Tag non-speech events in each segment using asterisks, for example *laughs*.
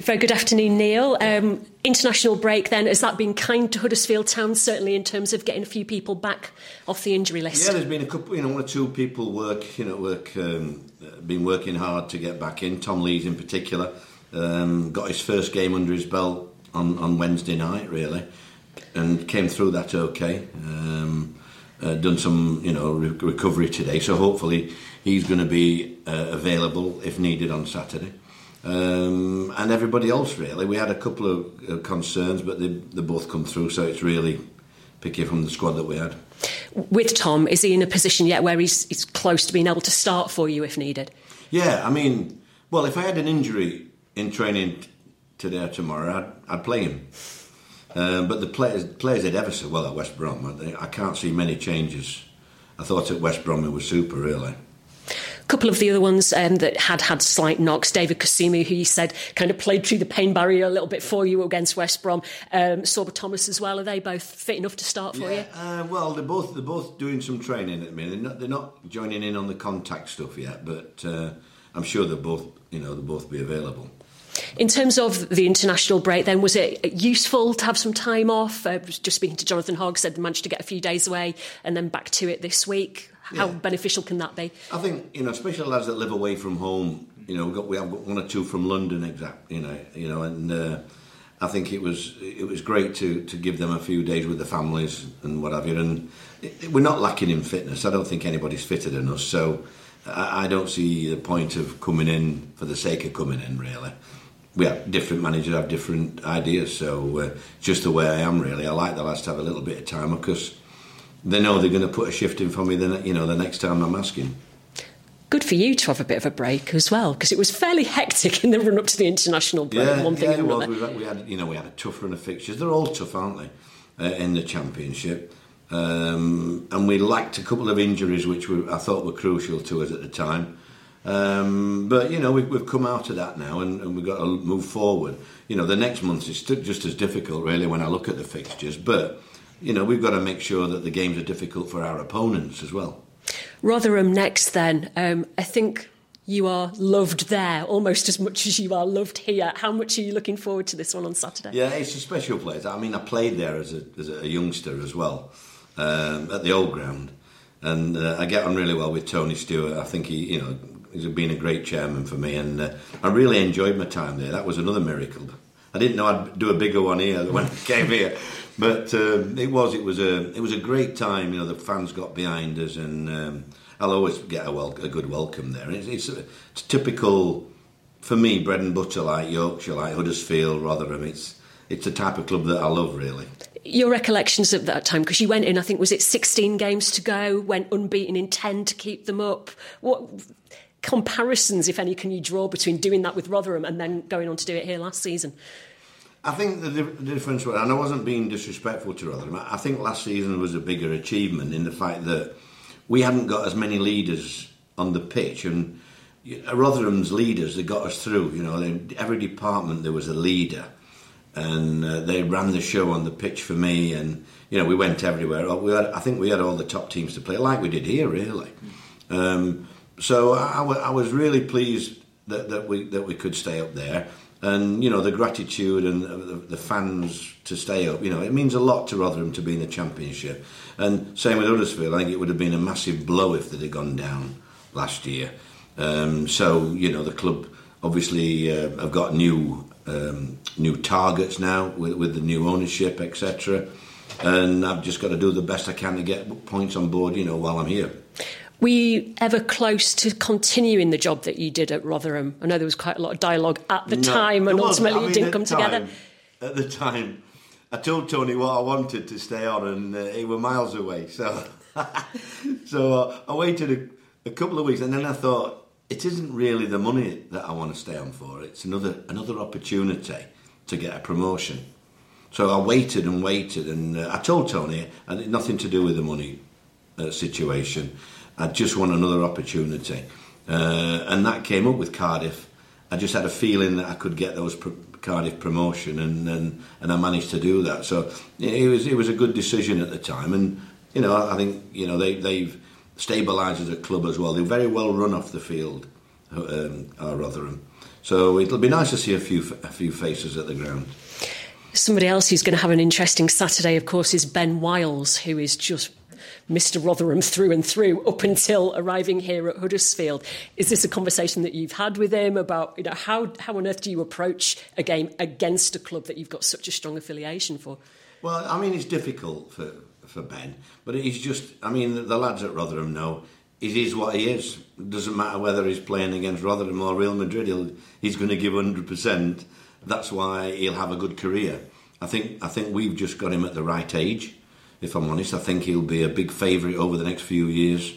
Very good afternoon, Neil. Um, international break then, has that been kind to Huddersfield Town, certainly in terms of getting a few people back off the injury list? Yeah, there's been a couple, you know, one or two people work, you know, work, um, been working hard to get back in. Tom Lees in particular um, got his first game under his belt on, on Wednesday night, really, and came through that okay. Um, uh, done some, you know, re- recovery today, so hopefully he's going to be uh, available if needed on Saturday. Um, and everybody else really. We had a couple of uh, concerns, but they they both come through. So it's really picky from the squad that we had. With Tom, is he in a position yet where he's, he's close to being able to start for you if needed? Yeah, I mean, well, if I had an injury in training today or tomorrow, I'd, I'd play him. Um, but the players players did ever so well at West Brom. I can't see many changes. I thought at West Brom it was super, really couple of the other ones um, that had had slight knocks, David Kasumu, who you said kind of played through the pain barrier a little bit for you against West Brom, um, Sorba Thomas as well. Are they both fit enough to start for yeah, you? Uh, well, they're both they're both doing some training at the minute. They're not, they're not joining in on the contact stuff yet, but uh, I'm sure they'll both you know they'll both be available. In terms of the international break, then was it useful to have some time off? Uh, just speaking to Jonathan Hogg, said managed to get a few days away and then back to it this week. How yeah. beneficial can that be? I think you know, especially lads that live away from home. You know, we got we have got one or two from London, exact. You know, you know, and uh, I think it was it was great to to give them a few days with the families and what have you. And it, it, we're not lacking in fitness. I don't think anybody's fitter than us. So I, I don't see the point of coming in for the sake of coming in. Really, we have different managers have different ideas. So uh, just the way I am, really, I like the lads to have a little bit of time because they know they're going to put a shift in for me. Then you know the next time I'm asking. Good for you to have a bit of a break as well, because it was fairly *laughs* hectic in the run up to the international break. Yeah, one thing yeah, it was. We had, we had, you know, we had a tough run of fixtures. They're all tough, aren't they, uh, in the championship? Um, and we lacked a couple of injuries, which were, I thought were crucial to us at the time. Um, but you know, we've, we've come out of that now, and, and, we've got to move forward. You know, the next month is just as difficult, really, when I look at the fixtures. But you know, we've got to make sure that the games are difficult for our opponents as well. Rotherham next, then. Um, I think you are loved there almost as much as you are loved here. How much are you looking forward to this one on Saturday? Yeah, it's a special place. I mean, I played there as a, as a youngster as well um, at the old ground, and uh, I get on really well with Tony Stewart. I think he, you know, he's been a great chairman for me, and uh, I really enjoyed my time there. That was another miracle. I didn't know I'd do a bigger one here when I came here. But um, it was it was a it was a great time. You know, the fans got behind us, and um, I'll always get a, wel- a good welcome there. It's, it's, a, it's typical for me, bread and butter like Yorkshire, like Huddersfield, Rotherham. It's it's the type of club that I love, really. Your recollections of that time, because you went in, I think, was it 16 games to go, went unbeaten in 10 to keep them up. What comparisons, if any, can you draw between doing that with Rotherham and then going on to do it here last season? I think the, the difference, and I wasn't being disrespectful to Rotherham, I think last season was a bigger achievement in the fact that we hadn't got as many leaders on the pitch, and Rotherham's leaders they got us through. You know, they, every department there was a leader, and uh, they ran the show on the pitch for me, and you know we went everywhere. We had, I think we had all the top teams to play, like we did here, really. Um, so I, I was really pleased that, that we that we could stay up there and you know the gratitude and the, the, fans to stay up. You know, it means a lot to Rotherham to be in the Championship. And same with Huddersfield. I think it would have been a massive blow if they'd have gone down last year. Um, so you know the club obviously uh, have got new um, new targets now with, with the new ownership, etc. And I've just got to do the best I can to get points on board. You know, while I'm here. Were you ever close to continuing the job that you did at Rotherham? I know there was quite a lot of dialogue at the no, time, and ultimately I mean, it didn't come time, together. At the time, I told Tony what I wanted to stay on, and uh, he were miles away. So, *laughs* so uh, I waited a, a, couple of weeks, and then I thought it isn't really the money that I want to stay on for. It's another another opportunity to get a promotion. So I waited and waited, and uh, I told Tony, and had nothing to do with the money uh, situation. I just want another opportunity. Uh, and that came up with Cardiff. I just had a feeling that I could get those Cardiff promotion, and, and and I managed to do that. So it was it was a good decision at the time, and you know I think you know they they've stabilised as a club as well. They're very well run off the field, um, our Rotherham. So it'll be nice to see a few a few faces at the ground. Somebody else who's going to have an interesting Saturday, of course, is Ben Wiles, who is just Mr. Rotherham through and through up until arriving here at Huddersfield. Is this a conversation that you've had with him about you know how how on earth do you approach a game against a club that you've got such a strong affiliation for? Well, I mean, it's difficult for for Ben, but he's just. I mean, the, the lads at Rotherham know he is what he is. It doesn't matter whether he's playing against Rotherham or Real Madrid. He's going to give hundred percent. That's why he'll have a good career. I think I think we've just got him at the right age if I'm honest. I think he'll be a big favourite over the next few years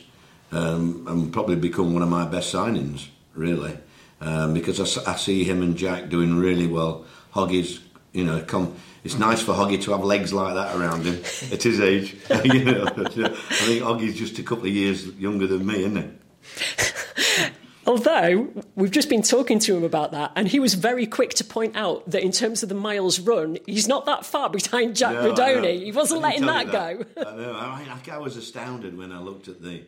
um, and probably become one of my best signings, really, um, because I, I, see him and Jack doing really well. Hoggy's, you know, come. It's nice for Hoggy to have legs like that around him at his age. *laughs* you know, I think Hoggy's just a couple of years younger than me, isn't he? Although we've just been talking to him about that, and he was very quick to point out that in terms of the miles run, he's not that far *laughs* behind Jack no. He wasn't letting that, that, go. I know. I, I, was astounded when I looked at the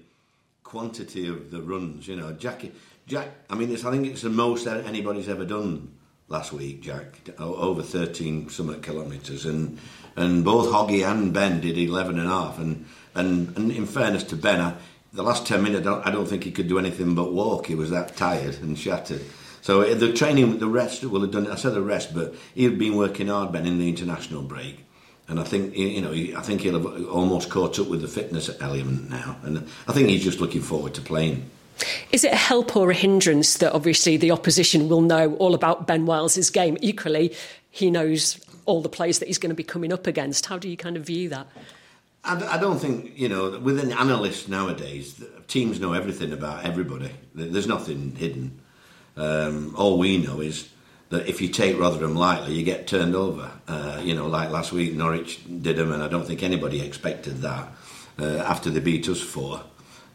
quantity of the runs. You know, Jack. Jack. I mean, I think it's the most anybody's ever done last week. Jack over thirteen summit kilometres, and and both Hoggy and Ben did eleven and a half. And and, and in fairness to Ben, I, the last 10 minutes, I don't, I don't, think he could do anything but walk. He was that tired and shattered. So uh, the training, the rest will have done. I said the rest, but he'd been working hard, Ben, in the international break, and I think you know, I think he'll have almost caught up with the fitness element now, and I think he's just looking forward to playing. Is it a help or a hindrance that obviously the opposition will know all about Ben Wiles's game? Equally, he knows all the players that he's going to be coming up against. How do you kind of view that? I, I don't think you know. With an analyst nowadays, teams know everything about everybody. There's nothing hidden. Um, all we know is that if you take Rotherham lightly, you get turned over. Uh, you know, like last week, Norwich did them, and I don't think anybody expected that uh, after they beat us four.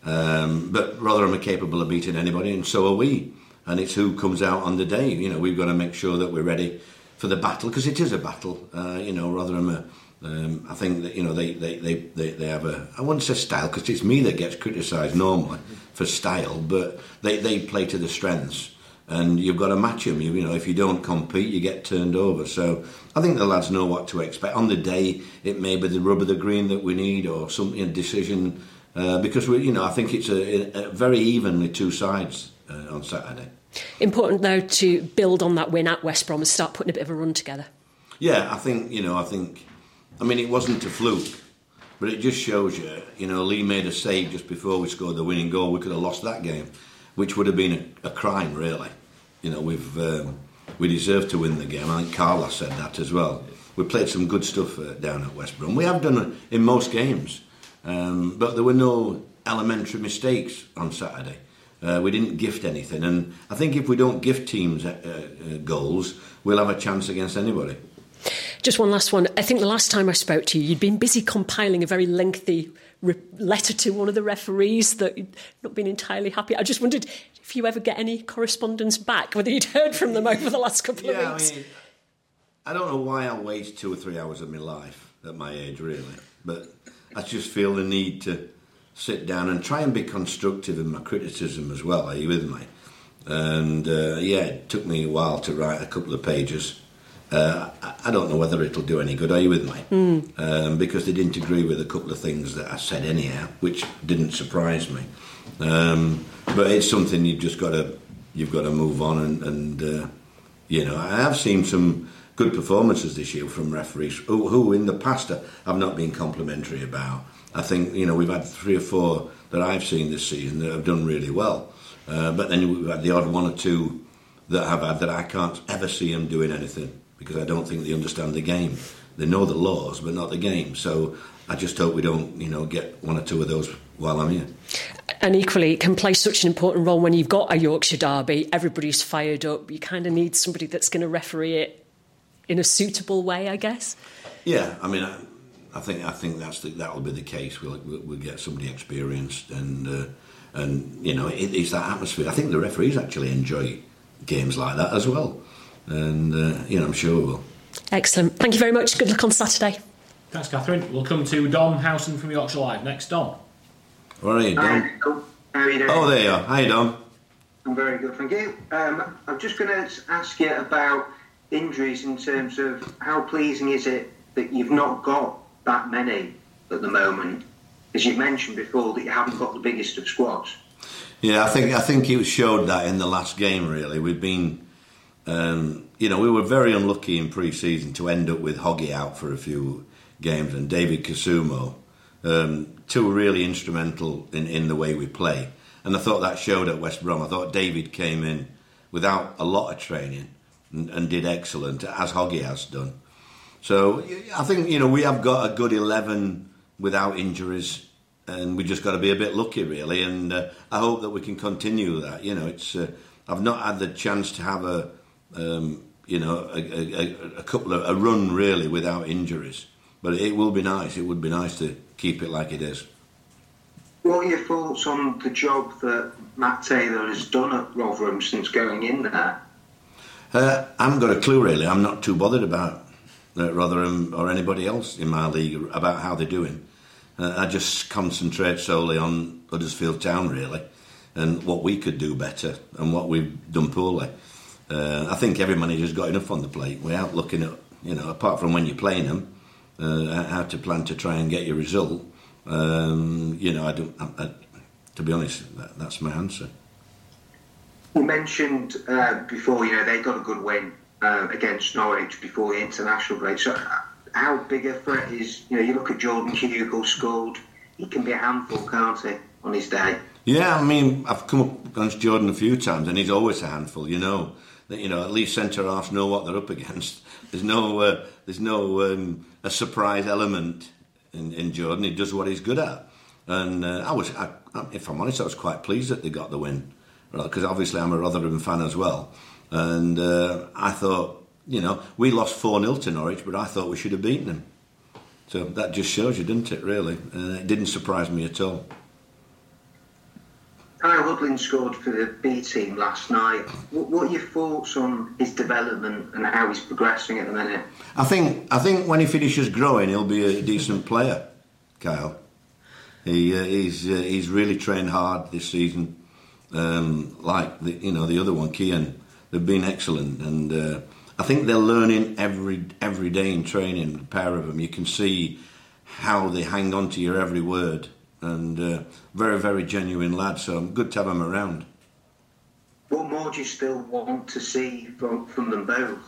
Um, but Rotherham are capable of beating anybody, and so are we. And it's who comes out on the day. You know, we've got to make sure that we're ready for the battle because it is a battle. Uh, you know, Rotherham are um, I think that you know they, they, they, they, they have a I wouldn't say style because it's me that gets criticised normally for style, but they, they play to the strengths, and you've got to match them. You, you know if you don't compete, you get turned over. So I think the lads know what to expect on the day. It may be the rub of the green that we need, or some you know, decision uh, because we you know I think it's a, a very evenly two sides uh, on Saturday. Important though to build on that win at West Brom and start putting a bit of a run together. Yeah, I think you know I think I mean, it wasn't a fluke, but it just shows you, you know, Lee made a save just before we scored the winning goal. We could have lost that game, which would have been a, a crime, really. You know, we've um, we deserved to win the game. I think Carlos said that as well. We played some good stuff uh, down at West Brom. We have done it in most games, um, but there were no elementary mistakes on Saturday. Uh, we didn't gift anything, and I think if we don't gift teams uh, uh, goals, we'll have a chance against anybody. Just one last one. I think the last time I spoke to you, you'd been busy compiling a very lengthy re- letter to one of the referees that you'd not been entirely happy. I just wondered if you ever get any correspondence back, whether you'd heard from them over the last couple yeah, of weeks. I, mean, I don't know why I waste two or three hours of my life at my age, really, but I just feel the need to sit down and try and be constructive in my criticism as well. Are you with me? And uh, yeah, it took me a while to write a couple of pages. Uh, I don't know whether it'll do any good. Are you with me? Mm. Um, because they didn't agree with a couple of things that I said anyhow, which didn't surprise me. Um, but it's something you've just got to you've got to move on and, and uh, you know I have seen some good performances this year from referees who, who in the past have not been complimentary about. I think you know we've had three or four that I've seen this season that have done really well, uh, but then we've had the odd one or two that have had that I can't ever see them doing anything because I don't think they understand the game. They know the laws, but not the game. So I just hope we don't, you know, get one or two of those while I'm here. And equally, it can play such an important role when you've got a Yorkshire derby. Everybody's fired up. You kind of need somebody that's going to referee it in a suitable way, I guess. Yeah, I mean, I, I think I think that's the, that will be the case. We'll, we'll, we'll get somebody experienced, and uh, and you know, it, it's that atmosphere. I think the referees actually enjoy games like that as well and uh, you know, I'm sure we will. Excellent. Thank you very much. Good luck on Saturday. Thanks, Catherine. We'll come to Dom Howson from Yorkshire Live next. Dom. Where are you, Dom? Hi, How are you doing? Oh, there you are. Hi, Dom. I'm very good, thank you. Um, I'm just going to ask you about injuries in terms of how pleasing is it that you've not got that many at the moment? As you've mentioned before, that you haven't got the biggest of squads. Yeah, I think I think it showed that in the last game. Really, we've been, um, you know, we were very unlucky in pre-season to end up with Hoggy out for a few games and David Kasumu, um, two really instrumental in, in the way we play. And I thought that showed at West Brom. I thought David came in without a lot of training and, and did excellent, as Hoggy has done. So I think you know we have got a good eleven without injuries, and we just got to be a bit lucky, really. And uh, I hope that we can continue that. You know, it's uh, I've not had the chance to have a um, you know a, a, a, couple of a run really without injuries, but it will be nice. It would be nice to keep it like it is. What are your thoughts on the job that Matt Taylor has done at Rotherham since going in there? Uh, I haven't got a clue really. I'm not too bothered about uh, Rotherham or anybody else in my league about how they're doing. Uh, I just concentrate solely on Huddersfield Town really, and what we could do better and what we've done poorly. Uh, I think every manager's got enough on the plate. We're looking at, you know, apart from when you're playing them, uh, how to plan to try and get your result. Um, you know, I don't. I, I, to be honest, that, that's my answer. You mentioned uh, before, you know, they got a good win uh, against Norwich before the international break. So, uh, how big a threat is, you know, you look at Jordan Hugill scored, he can be a handful, can't he, on his day? Yeah, I mean, I've come up against Jordan a few times and he's always a handful, you know. You know, at least centre halves know what they're up against. *laughs* There's no, uh, there's no um, a surprise element in, in Jordan. He does what he's good at, and uh, I was, I, if I'm honest, I was quite pleased that they got the win, because obviously I'm a Rotherham fan as well, and uh, I thought, you know, we lost four 0 to Norwich, but I thought we should have beaten them. So that just shows you, didn't it? Really, it didn't surprise me at all. Kyle Hudlin scored for the B team last night. What, what, are your thoughts on his development and how he's progressing at the minute? I think I think when he finishes growing, he'll be a decent player. Kyle, he uh, he's uh, he's really trained hard this season. Um, like the you know the other one, Kian, they've been excellent, and uh, I think they're learning every every day in training. The pair of them, you can see how they hang on to your every word and uh, very, very genuine lad. So good to have him around. What more do you still want to see from, from them both?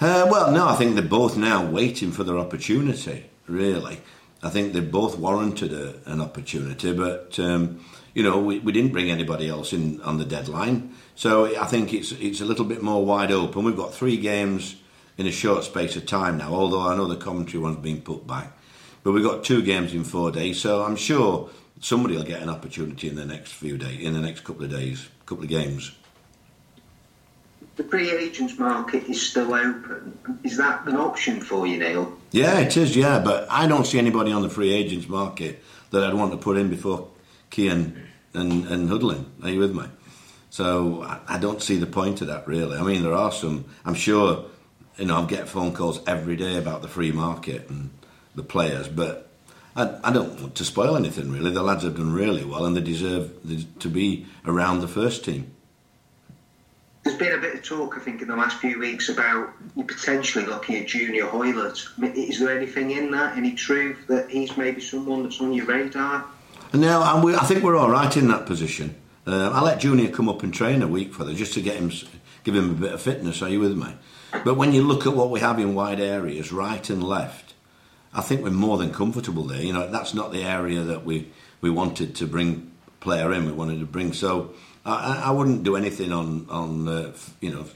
Uh, well, no, I think they're both now waiting for their opportunity, really. I think they both warranted a, an opportunity, but, um, you know, we, we didn't bring anybody else in on the deadline. So I think it's, it's a little bit more wide open. We've got three games in a short space of time now, although I know the Coventry one's been put back. But we've got two games in four days, so I'm sure somebody will get an opportunity in the next few days, in the next couple of days, couple of games. The free agents market is still open. Is that an option for you, Neil? Yeah, it is. Yeah, but I don't see anybody on the free agents market that I'd want to put in before Kian and, and Hudlin. Are you with me? So I, I don't see the point of that really. I mean, there are some. I'm sure, you know, I get phone calls every day about the free market and the players, but I, I, don't want to spoil anything really. The lads have done really well and they deserve to be around the first team. There's been a bit of talk, I think, in the last few weeks about you potentially looking at Junior Hoilett. Is there anything in that, any truth that he's maybe someone that's on your radar? No, I think we're all right in that position. Uh, I let Junior come up and train a week for them just to get him, give him a bit of fitness. Are you with me? But when you look at what we have in wide areas, right and left, I think we're more than comfortable there. You know, that's not the area that we, we wanted to bring player in. We wanted to bring so I, I wouldn't do anything on on uh, you know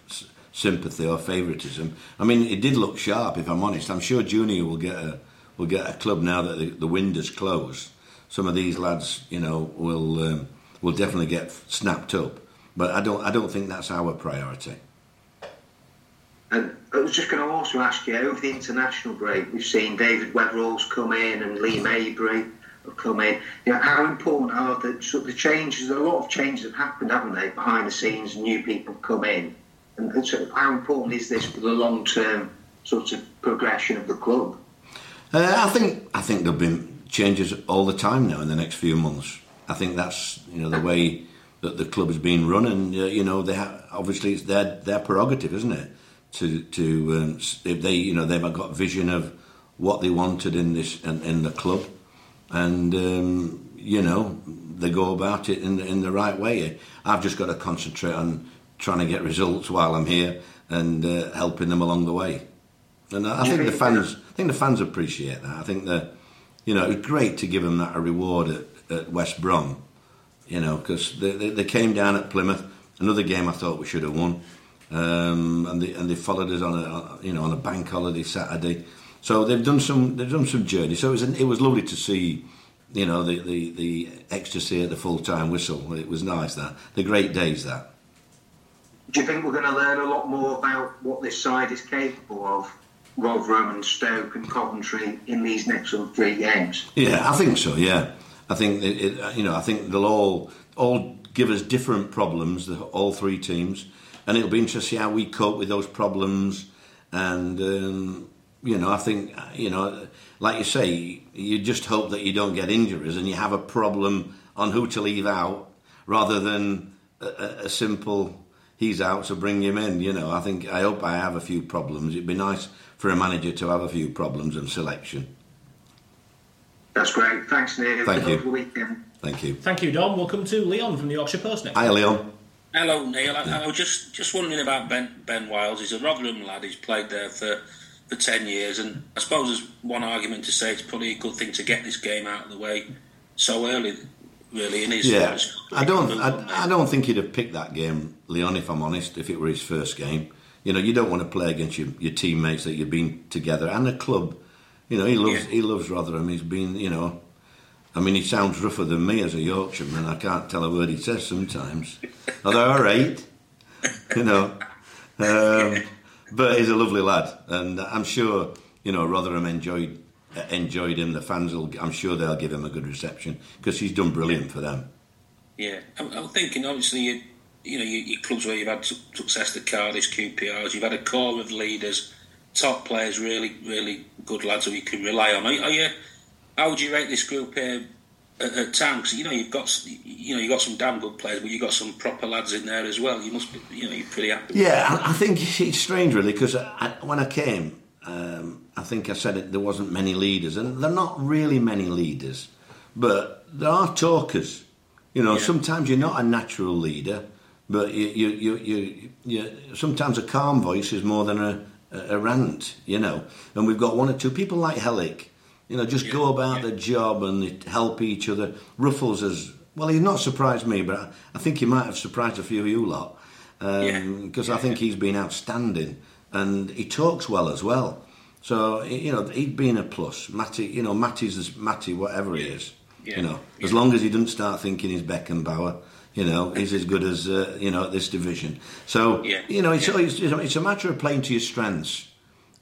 sympathy or favouritism. I mean, it did look sharp. If I'm honest, I'm sure Junior will get a will get a club now that the, the windows closed. Some of these lads, you know, will um, will definitely get snapped up. But I don't I don't think that's our priority. And I was just going to also ask you over the international break, we've seen David Weatherall's come in and Lee Maybury have come in. You know, how important are the, of the changes? A lot of changes have happened, haven't they, behind the scenes? New people come in. And, and so how important is this for the long term sort of progression of the club? Uh, I think I think there'll be changes all the time now in the next few months. I think that's you know the way that the club has been run, and uh, you know they have, obviously it's their their prerogative, isn't it? To to um, if they you know they've got vision of what they wanted in this in, in the club, and um, you know they go about it in in the right way. I've just got to concentrate on trying to get results while I'm here and uh, helping them along the way. And I think the fans, I think the fans appreciate that. I think that, you know, it was great to give them that a reward at, at West Brom, you know, because they, they, they, came down at Plymouth. Another game I thought we should have won, um, and they and they followed us on a you know on a bank holiday Saturday. So they've done some they've done some journey. So it was it was lovely to see, you know, the the, the ecstasy at the full time whistle. It was nice that the great days that. Do you think we're going to learn a lot more about what this side is capable of? Rotherham and Stoke and Coventry in these next sort of three games? Yeah, I think so. Yeah, I think it, it, you know I think they'll all all give us different problems, the, all three teams, and it'll be interesting to see how we cope with those problems. And um, you know, I think you know, like you say, you just hope that you don't get injuries and you have a problem on who to leave out rather than a, a simple he's out, so bring him in. You know, I think I hope I have a few problems. It'd be nice for a manager to have a few problems in selection. That's great. Thanks, Neil. Thank you. Weekend. Thank you. Thank you, Dom. Welcome to Leon from the Yorkshire Post next. Hi, Leon. Hello, Neil. I, I, was just, just wondering about Ben, ben Wiles. He's a Rotherham lad. He's played there for, for 10 years. And I suppose there's one argument to say it's probably a good thing to get this game out of the way so early, really, in his Yeah. I don't, I, I don't think he'd have picked that game, Leon, if I'm honest, if it were his first game. You know, you don't want to play against your, your teammates that you've been together and the club. You know, he loves Yeah. he loves Rotherham. He's been, you know, I mean, he sounds rougher than me as a Yorkshireman. I can't tell a word he says sometimes. They're all right, *laughs* you know. Um, but he's a lovely lad, and I'm sure you know Rotherham enjoyed enjoyed him. The fans will, I'm sure they'll give him a good reception because he's done brilliant for them. Yeah, I'm, I'm thinking obviously you, you know your, your clubs where you've had success, the Cardiff, QPRs, you've had a core of leaders, top players, really, really good lads who you can rely on. Are, are you? How would you rate this group here at, at town? Because you know you've got you know you've got some damn good players, but you've got some proper lads in there as well. You must be you know you're pretty happy. Yeah, I, think it's strange really because I, when I came, um, I think I said it, there wasn't many leaders, and they're not really many leaders, but there are talkers. You know, Yeah. sometimes you're not a natural leader, but you, you, you, you, you sometimes a calm voice is more than a, a rant. You know, and we've got one or two people like Helik. You know, just Yeah, go about yeah. the job and help each other. Ruffels has well, he's not surprised me, but I, I think he might have surprised a few of you lot because I think he's been outstanding and he talks well as well. So you know he'd been a plus. Matty, you know Matty's as Matty, whatever he is. You know, as long as he doesn't start thinking he's Beckenbauer, you know, he's as good as uh, you know at this division. So Yeah. you know, it's, Yeah. it's it's a matter of playing to your strengths,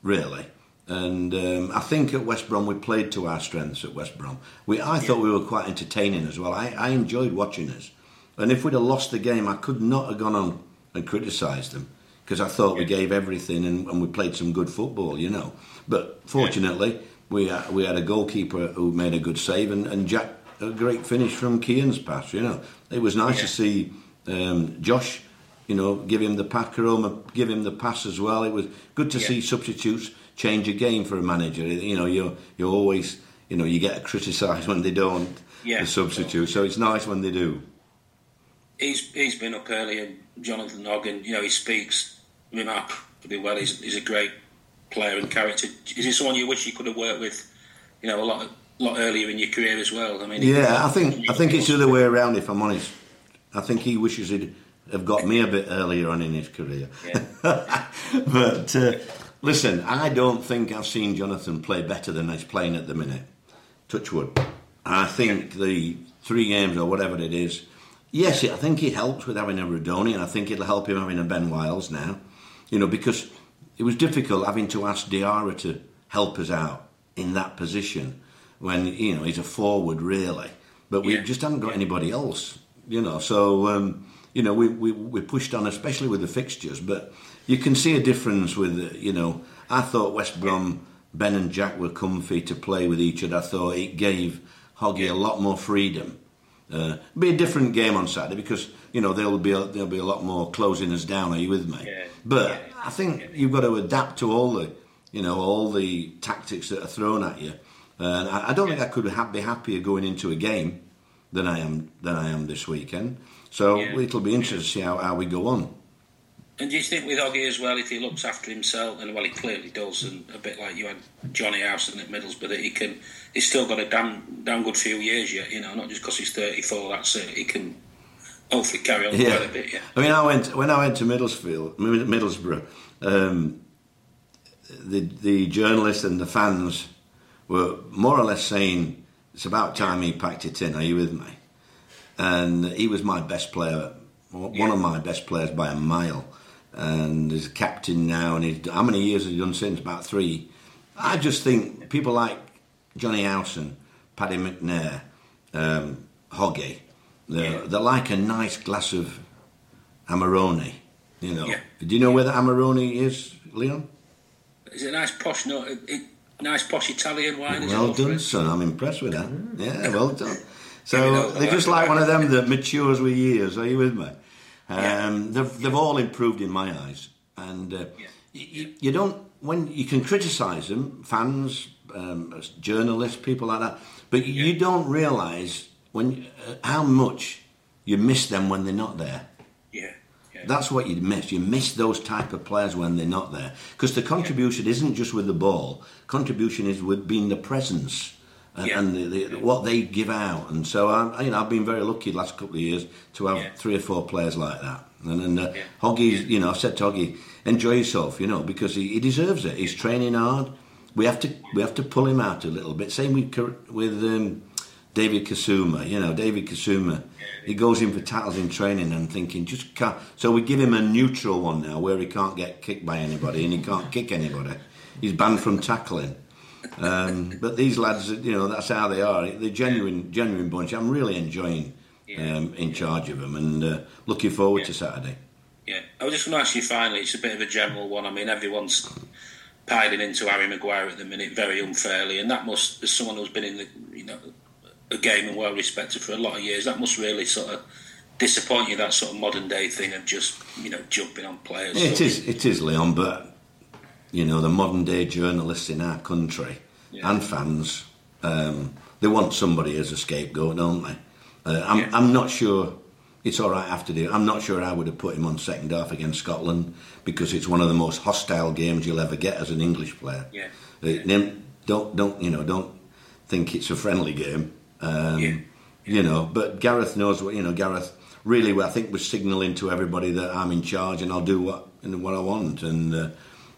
really. And um, I think at West Brom we played to our strengths at West Brom. We, I thought we were quite entertaining as well. I, I enjoyed watching us. And if we'd have lost the game, I could not have gone on and criticised them because I thought we gave everything and, and we played some good football, you know. But fortunately, we uh, we had a goalkeeper who made a good save and, and Jack a great finish from Kian's pass. You know, it was nice Yeah. to see um, Josh. You know, give him the Roma, give him the pass as well. It was good to Yeah. see substitutes change a game for a manager. You know, you you always you know you get criticised when they don't. Yeah. The substitute, so it's nice when they do. He's he's been up earlier, Jonathan Noggin. You know he speaks remarkably well. He's, he's a great player and character. Is he someone you wish you could have worked with? You know a lot lot earlier in your career as well. I mean, Yeah, I think I think it's the other way around. If I'm honest, I think he wishes he'd have got me a bit earlier on in his career. Yeah. *laughs* but uh, listen, I don't think I've seen Jonathan play better than he's playing at the minute. Touchwood. I think the three games or whatever it is. Yes, I think it helps with having a Rudoni, and I think it'll help him having a Ben Wiles now. You know, because it was difficult having to ask Diarra to help us out in that position when you know he's a forward really, but we Yeah. just haven't got anybody else. You know, so um, you know we, we we pushed on, especially with the fixtures. But you can see a difference with you know. I thought West Brom, Ben and Jack were comfy to play with each other. I thought it gave Hoggy a lot more freedom. Uh, be a different game on Saturday because you know, there'll be a, there'll be a lot more closing us down. Are you with me? Yeah. But Yeah. I think you've got to adapt to all the, you know, all the tactics that are thrown at you. And I, I don't think I could ha- be happier going into a game than I am than I am this weekend. So Yeah. it'll be interesting to see how, how we go on. And do you think with Oggy as well, if he looks after himself, and well, he clearly does, and a bit like you had Johnny Howson at Middlesbrough, that he can, he's still got a damn, damn good few years yet, you know, not just because he's 34, that's it. He can hopefully carry on Yeah. quite a bit, yeah. I mean, I went when I went to Middlesbrough, Middlesbrough. Um, the the journalists and the fans were more or less saying it's about time he packed it in. Are you with me? And he was my best player, one of my best players by a mile. And he's a captain now. And he's, how many years has he done since? About three. I just think people like Johnny Howson, Paddy McNair, um, Hoggy, they're, Yeah. they're like a nice glass of Amarone. You know. Yeah. Do you know where the Amarone is, Leon? Is it a nice posh, no, it, nice posh Italian wine? Well done, son. I'm impressed with that. Yeah, well done. So they're just like one of them *laughs* that matures with years. Are you with me? Um, Yeah. They've they've all improved in my eyes, and uh, Yeah. you, you don't when you can criticise them, fans, um, journalists, people like that, but you don't realise when uh, how much you miss them when they're not there. Yeah, yeah. That's what you miss. You miss those type of players when they're not there because the contribution isn't just with the ball. Contribution is with being the presence and, Yeah. and the, the, what they give out. And so I, you know, I've been very lucky the last couple of years to have Yeah. three or four players like that. And, and uh, Yeah. Hoggy's, you know, I've said to Hoggy, enjoy yourself, you know, because he, he deserves it. He's training hard. We have to we have to pull him out a little bit. Same with with um, David Kasumu. You know, David Kasumu. He goes in for tackles in training and thinking just can't. So we give him a neutral one now, where he can't get kicked by anybody and he can't kick anybody. He's banned from tackling. Um, but these lads, you know, that's how they are. They're genuine, genuine bunch. I'm really enjoying um, in charge of them and uh, looking forward to Saturday. Yeah, I was just going to ask you finally. It's a bit of a general one. I mean, everyone's piling into Harry Maguire at the minute very unfairly, and that must, as someone who's been in the you know a game and well respected for a lot of years, that must really sort of disappoint you. That sort of modern day thing of just you know jumping on players. It So- is, it is, Leon. But you know, the modern day journalists in our country Yeah. and fans, um, they want somebody as a scapegoat, don't they? Uh, I'm, Yeah. I'm not sure. It's all right after the. I'm not sure I would have put him on second half against Scotland because it's one of the most hostile games you'll ever get as an English player. Yeah. Uh, then don't don't you know don't think it's a friendly game. Um, Yeah. You know, but Gareth knows what you know. Gareth really, I think, was signalling to everybody that I'm in charge and I'll do what know, what I want. And uh,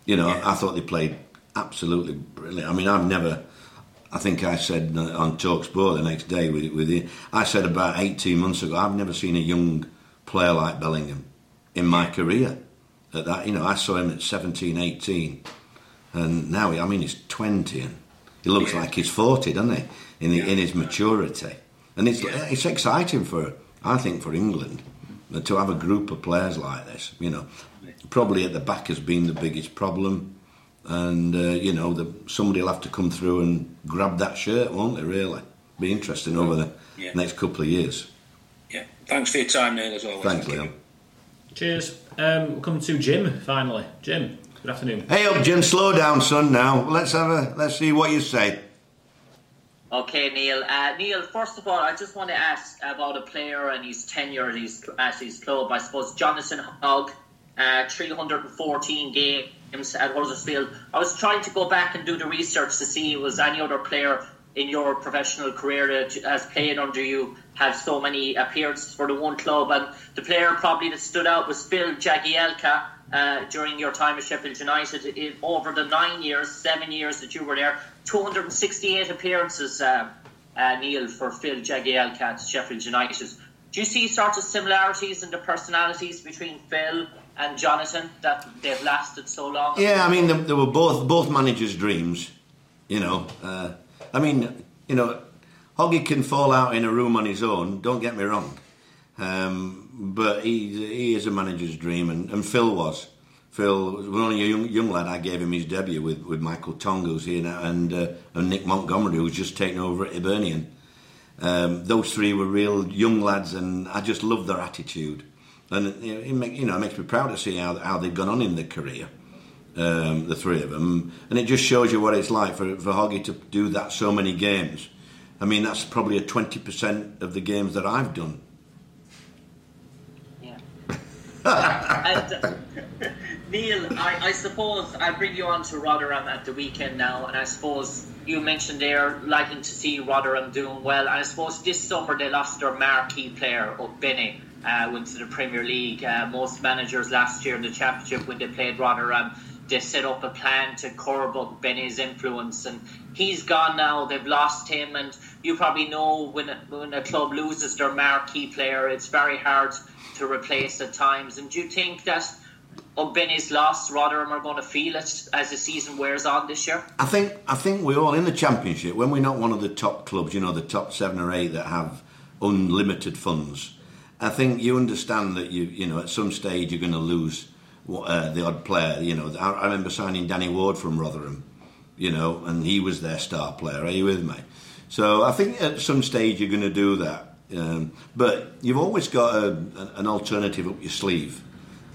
you know, Yeah. I thought they played absolutely brilliant. I mean, I've never. I think I said on Talksport the next day with with you, I said about 18 months ago, I've never seen a young player like Bellingham in my career. At that, you know, I saw him at 17, 18, and now he, I mean, he's 20 and he looks Yeah. like he's 40, doesn't he? In, the, Yeah. in his maturity, and it's Yeah. it's exciting for I think for England to have a group of players like this. You know, probably at the back has been the biggest problem, and uh, you know, the, somebody will have to come through and grab that shirt, won't they? Really, be interesting over the Yeah. next couple of years. Yeah. Thanks for your time, Neil, as always. Thanks, Thank you. Leon. Cheers. Um, we'll come to Jim finally. Jim, good afternoon. Hey up, Jim. Slow down, son. Now let's have a let's see what you say. Okay, Neil. Uh, Neil, first of all, I just want to ask about a player and his tenure at his, at his club. I suppose Jonathan Hogg, uh, 314 games at Huddersfield. I was trying to go back and do the research to see was any other player in your professional career that has played under you have so many appearances for the one club. And the player probably that stood out was Phil Jagielka. Uh, during your time at Sheffield United, it, over the nine years, seven years that you were there, 268 appearances, uh, uh, Neil, for Phil Jagielka at Sheffield United. Do you see sort of similarities in the personalities between Phil and Jonathan that they've lasted so long? Yeah, I mean, they, they were both both managers' dreams. You know, uh, I mean, you know, Hoggy can fall out in a room on his own. Don't get me wrong, um, but he he is a manager's dream, and, and Phil was. Phil was only a young, young lad. I gave him his debut with, with Michael Tonge, who's here now, and uh, and Nick Montgomery, who's just taken over at Hibernian. Um, those three were real young lads, and I just love their attitude. And you know, it, make, you know, it makes me proud to see how, how they've gone on in their career, um, the three of them. And it just shows you what it's like for, for Hoggy to do that so many games. I mean, that's probably a 20% of the games that I've done. And, uh, *laughs* Neil, I, I suppose I'll bring you on to Rotherham at the weekend now, and I suppose you mentioned they're liking to see Rotherham doing well. And I suppose this summer they lost their marquee player, Ogbene, uh, went to the Premier League. Uh, most managers last year in the Championship, when they played Rotherham, they set up a plan to curb Ogbene's influence, and he's gone now. They've lost him, and you probably know when when a club loses their marquee player, it's very hard to replace at times. And do you think that? Ogbene's lost, Rotherham are going to feel it as the season wears on this year? I think I think we're all in the championship when we're not one of the top clubs, you know, the top seven or eight that have unlimited funds. I think you understand that you you know at some stage you're going to lose uh, the odd player. You know, I, remember signing Danny Ward from Rotherham, you know, and he was their star player. Are you with me? So I think at some stage you're going to do that, um, but you've always got a, an alternative up your sleeve.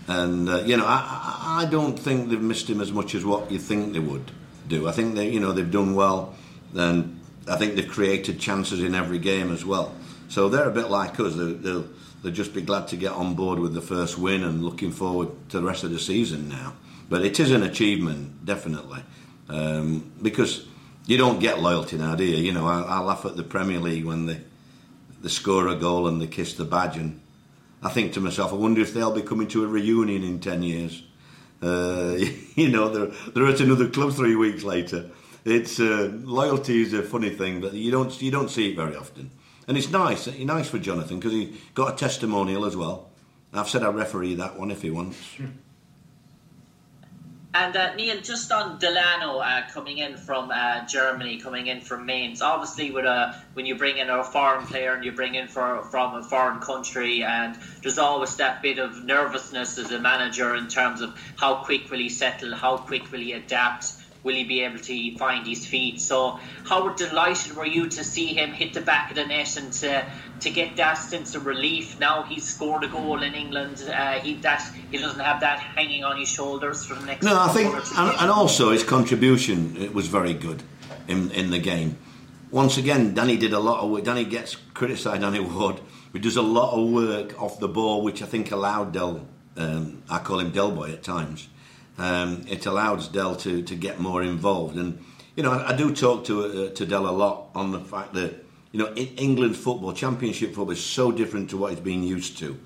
And uh, you know, I, I don't think they've missed him as much as what you think they would do. I think they, you know, they've done well, and I think they've created chances in every game as well. So they're a bit like us. They'll, they'll they'll just be glad to get on board with the first win and looking forward to the rest of the season now. But it is an achievement, definitely, um, because you don't get loyalty now, do you? You know, I, I, laugh at the Premier League when they, they score a goal and they kiss the badge, and I think to myself, I wonder if they'll be coming to a reunion in 10 years. Uh, *laughs* you know, they're, they're at another club three weeks later. It's uh, loyalty is a funny thing, but you don't you don't see it very often. And it's nice, it's nice for Jonathan because he got a testimonial as well. I've said I referee that one if he wants. *laughs* And uh, Neil, just on Delano uh, coming in from uh, Germany, coming in from Mainz. Obviously, with a when you bring in a foreign player and you bring in for, from a foreign country, and there's always that bit of nervousness as a manager in terms of how quick will he settle, how quick will he adapt will he be able to find his feet? So, how delighted were you to see him hit the back of the net and to, to get that sense of relief? Now he's scored a goal in England. Uh, he that he doesn't have that hanging on his shoulders for the next. No, I think, and, and, also his contribution it was very good in in the game. Once again, Danny did a lot of work. Danny gets criticised, Danny *laughs* Ward, but does a lot of work off the ball, which I think allowed Del. Um, I call him Del Boy at times um, it allows Dell to, to get more involved. And, you know, I, I do talk to, uh, to Dell a lot on the fact that, you know, England football, championship football is so different to what he's been used to.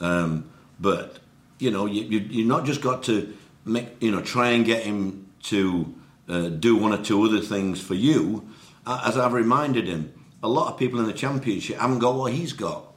Um, but, you know, you, you, you not just got to, make, you know, try and get him to uh, do one or two other things for you. As I've reminded him, a lot of people in the championship haven't got what he's got.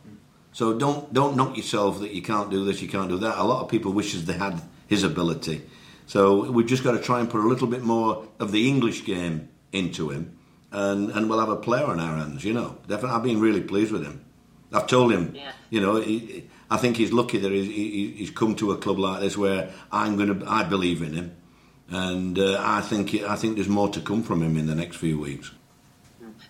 So don't don't knock yourself that you can't do this, you can't do that. A lot of people wishes they had his ability. So we've just got to try and put a little bit more of the English game into him, and, and we'll have a player on our hands. You know, definitely. I've been really pleased with him. I've told him, yeah. you know, he, I think he's lucky that he's, he's, come to a club like this where I'm going to, I believe in him, and uh, I think I think there's more to come from him in the next few weeks.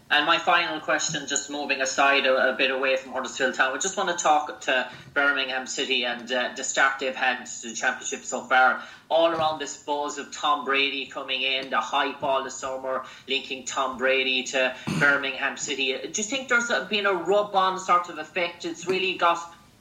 And my final question, just moving aside a, a, bit away from Huddersfield Town, I just want to talk to Birmingham City and uh, the start they've had to the championship so far. All around this buzz of Tom Brady coming in, the hype all the summer linking Tom Brady to Birmingham City. Do you think there's been a rub-on sort of effect? It's really got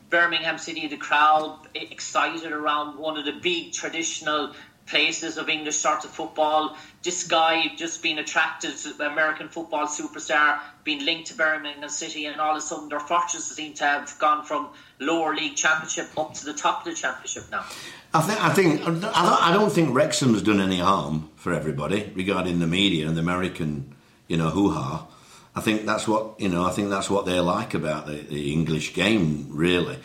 Birmingham City, the crowd excited around one of the big traditional places of English sort of football. This guy just being attracted to the American football superstar, being linked to Birmingham City, and all of a sudden their fortunes seem to have gone from lower league championship up to the top of the championship now. I think I think I don't think Wrexham's done any harm for everybody regarding the media and the American, you know, hoo ha. I think that's what you know. I think that's what they like about the, the English game, really.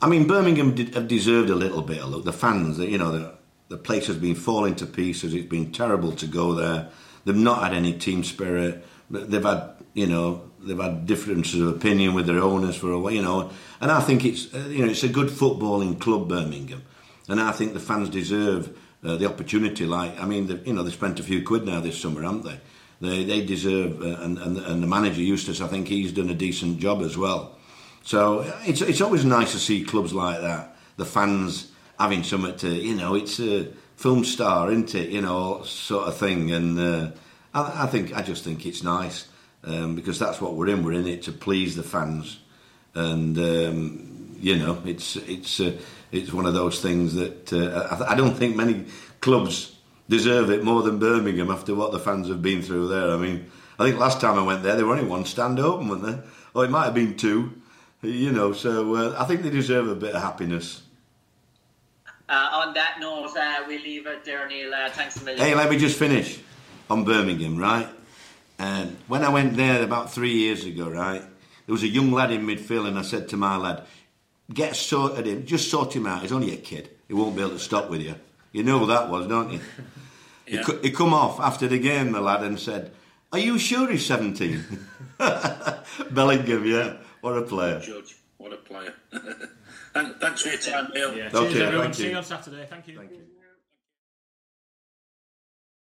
I mean, Birmingham did, have deserved a little bit of look. The fans, you know, place has been falling to pieces. It's been terrible to go there. They've not had any team spirit. They've had, you know, they've had differences of opinion with their owners for a while, you know. And I think it's, uh, you know, it's a good footballing club, Birmingham. And I think the fans deserve uh, the opportunity. Like, I mean, you know, they spent a few quid now this summer, haven't they? They they deserve, uh, and, and and the manager Eustace, I think he's done a decent job as well. So it's it's always nice to see clubs like that. The fans having something to, you know, it's a film star, isn't it? You know, sort of thing. And uh, I, I think I just think it's nice um, because that's what we're in. We're in it to please the fans, and um, you know, it's it's uh, it's one of those things that uh, I, I don't think many clubs deserve it more than Birmingham after what the fans have been through there. I mean, I think last time I went there, there were only one stand open, weren't there? Or it might have been two. You know, so uh, I think they deserve a bit of happiness. Uh, on that note, uh, we leave it there, Neil. Uh, thanks a million. Hey, let me just finish on Birmingham, right? And when I went there about three years ago, right, there was a young lad in midfield, and I said to my lad, "Get sorted him, just sort him out. He's only a kid. He won't be able to stop with you." You know who that was, don't you? Yeah. He, he come off after the game, the lad, and said, "Are you sure he's 17? *laughs* Bellingham, yeah, what a player. Jude, what a player. *laughs* Thank- Thanks for your time, Neil. Yeah. Okay, Cheers, everyone. thank See you. you on Saturday. Thank you. Thank you.